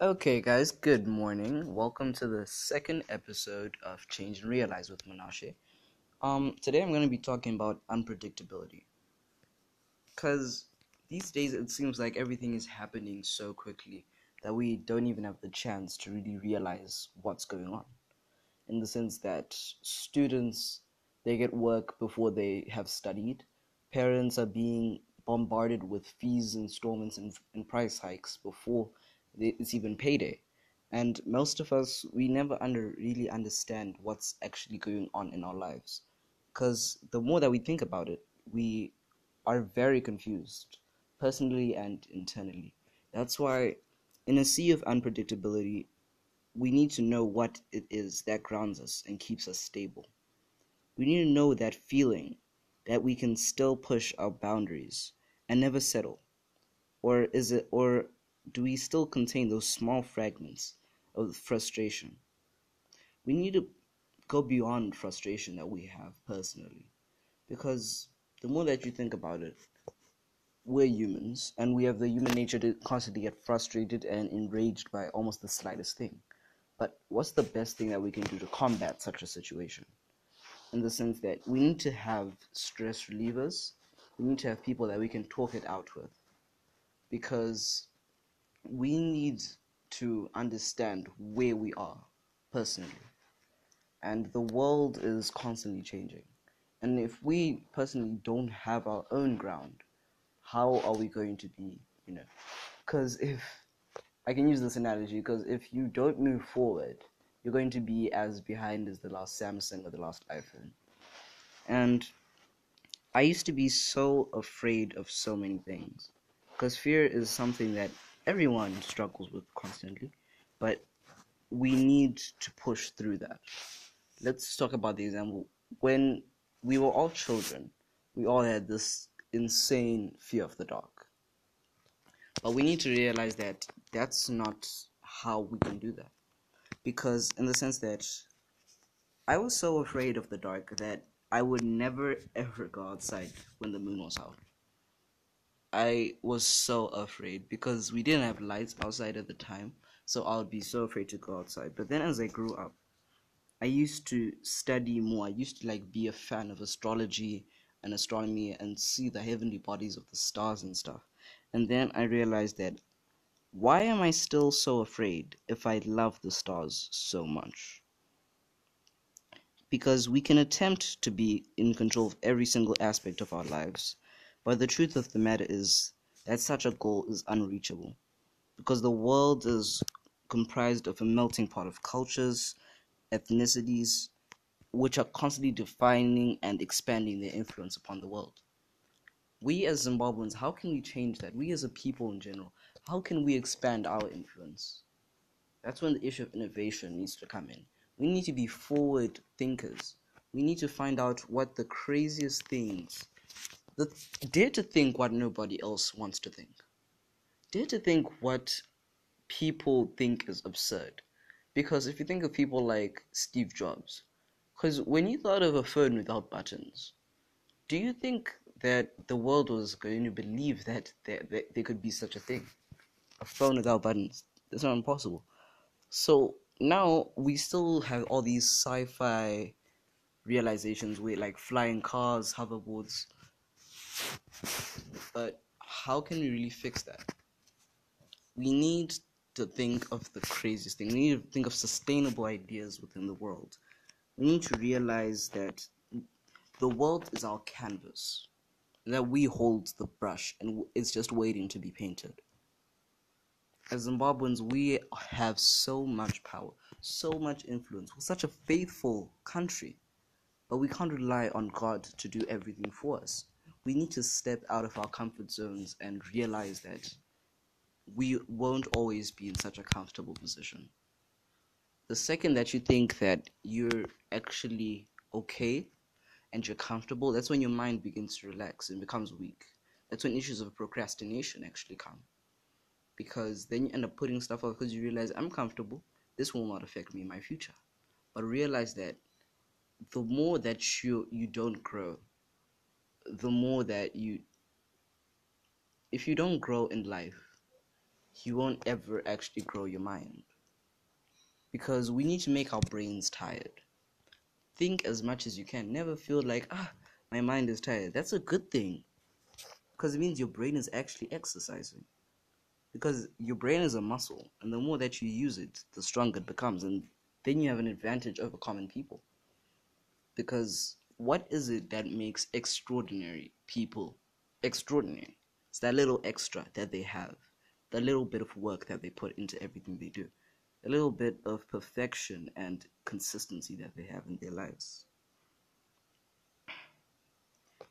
Okay, guys, good morning. Welcome to the second episode of Change and Realize with Menashe. Um, today I'm going to be talking about unpredictability. Because these days it seems like everything is happening so quickly that we don't even have the chance to really realize what's going on. In the sense that students they get work before they have studied, parents are being bombarded with fees, installments, and, and price hikes before it's even payday. And most of us, we never under really understand what's actually going on in our lives. Because the more that we think about it, we are very confused, personally and internally. That's why, in a sea of unpredictability, we need to know what it is that grounds us and keeps us stable. We need to know that feeling that we can still push our boundaries and never settle. Or is it, or do we still contain those small fragments of frustration? We need to go beyond frustration that we have personally. Because the more that you think about it, we're humans and we have the human nature to constantly get frustrated and enraged by almost the slightest thing. But what's the best thing that we can do to combat such a situation? In the sense that we need to have stress relievers, we need to have people that we can talk it out with. Because we need to understand where we are personally. And the world is constantly changing. And if we personally don't have our own ground, how are we going to be, you know? Because if I can use this analogy, because if you don't move forward, you're going to be as behind as the last Samsung or the last iPhone. And I used to be so afraid of so many things. Because fear is something that everyone struggles with constantly, but we need to push through that. Let's talk about the example. When we were all children, we all had this insane fear of the dark. But we need to realize that that's not how we can do that. Because, in the sense that I was so afraid of the dark that I would never ever go outside when the moon was out. I was so afraid because we didn't have lights outside at the time, so I would be so afraid to go outside. But then as I grew up, I used to study more. I used to like be a fan of astrology and astronomy and see the heavenly bodies of the stars and stuff. And then I realized that why am I still so afraid if I love the stars so much? Because we can attempt to be in control of every single aspect of our lives but the truth of the matter is that such a goal is unreachable because the world is comprised of a melting pot of cultures, ethnicities, which are constantly defining and expanding their influence upon the world. We as Zimbabweans, how can we change that? We as a people in general, how can we expand our influence? That's when the issue of innovation needs to come in. We need to be forward thinkers. We need to find out what the craziest things the, dare to think what nobody else wants to think. Dare to think what people think is absurd. Because if you think of people like Steve Jobs, because when you thought of a phone without buttons, do you think that the world was going to believe that there, there, there could be such a thing? A phone without buttons. That's not impossible. So now we still have all these sci fi realizations with like flying cars, hoverboards but how can we really fix that? We need to think of the craziest thing. We need to think of sustainable ideas within the world. We need to realize that the world is our canvas, that we hold the brush and it's just waiting to be painted. As Zimbabweans, we have so much power, so much influence. We're such a faithful country, but we can't rely on God to do everything for us we need to step out of our comfort zones and realize that we won't always be in such a comfortable position. The second that you think that you're actually okay and you're comfortable, that's when your mind begins to relax and becomes weak. That's when issues of procrastination actually come. Because then you end up putting stuff off because you realize I'm comfortable, this will not affect me in my future. But realize that the more that you you don't grow, the more that you if you don't grow in life you won't ever actually grow your mind. Because we need to make our brains tired. Think as much as you can. Never feel like, ah, my mind is tired. That's a good thing. Because it means your brain is actually exercising. Because your brain is a muscle, and the more that you use it, the stronger it becomes, and then you have an advantage over common people. Because what is it that makes extraordinary people extraordinary? It's that little extra that they have, the little bit of work that they put into everything they do, a little bit of perfection and consistency that they have in their lives.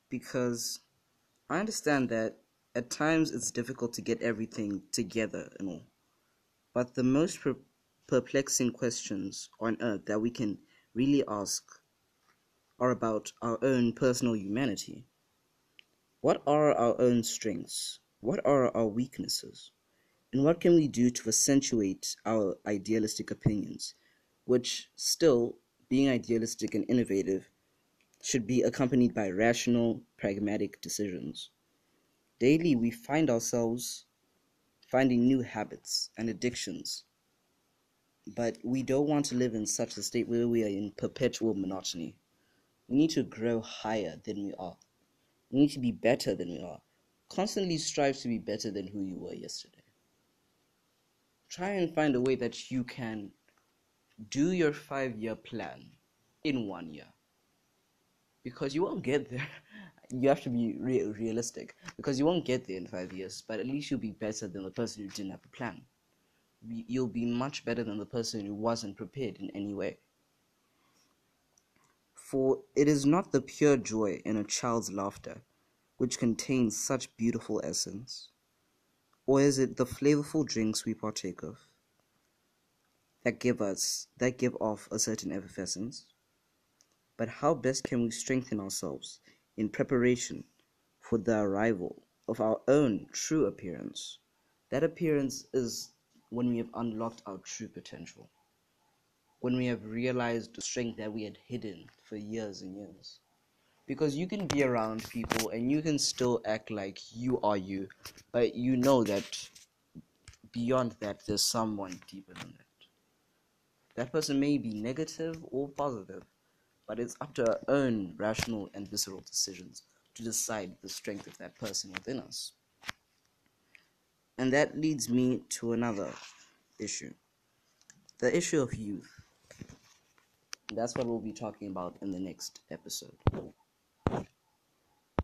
Because I understand that at times it's difficult to get everything together and all, but the most per- perplexing questions on earth that we can really ask are about our own personal humanity. What are our own strengths? What are our weaknesses? And what can we do to accentuate our idealistic opinions, which still, being idealistic and innovative, should be accompanied by rational, pragmatic decisions? Daily, we find ourselves finding new habits and addictions, but we don't want to live in such a state where we are in perpetual monotony. We need to grow higher than we are. We need to be better than we are. Constantly strive to be better than who you were yesterday. Try and find a way that you can do your five year plan in one year. Because you won't get there. You have to be re- realistic. Because you won't get there in five years, but at least you'll be better than the person who didn't have a plan. You'll be much better than the person who wasn't prepared in any way. For it is not the pure joy in a child's laughter, which contains such beautiful essence, or is it the flavorful drinks we partake of that give us that give off a certain effervescence? But how best can we strengthen ourselves in preparation for the arrival of our own true appearance? That appearance is when we have unlocked our true potential when we have realized the strength that we had hidden for years and years. Because you can be around people and you can still act like you are you, but you know that beyond that there's someone deeper than that. That person may be negative or positive, but it's up to our own rational and visceral decisions to decide the strength of that person within us. And that leads me to another issue the issue of youth. That's what we'll be talking about in the next episode.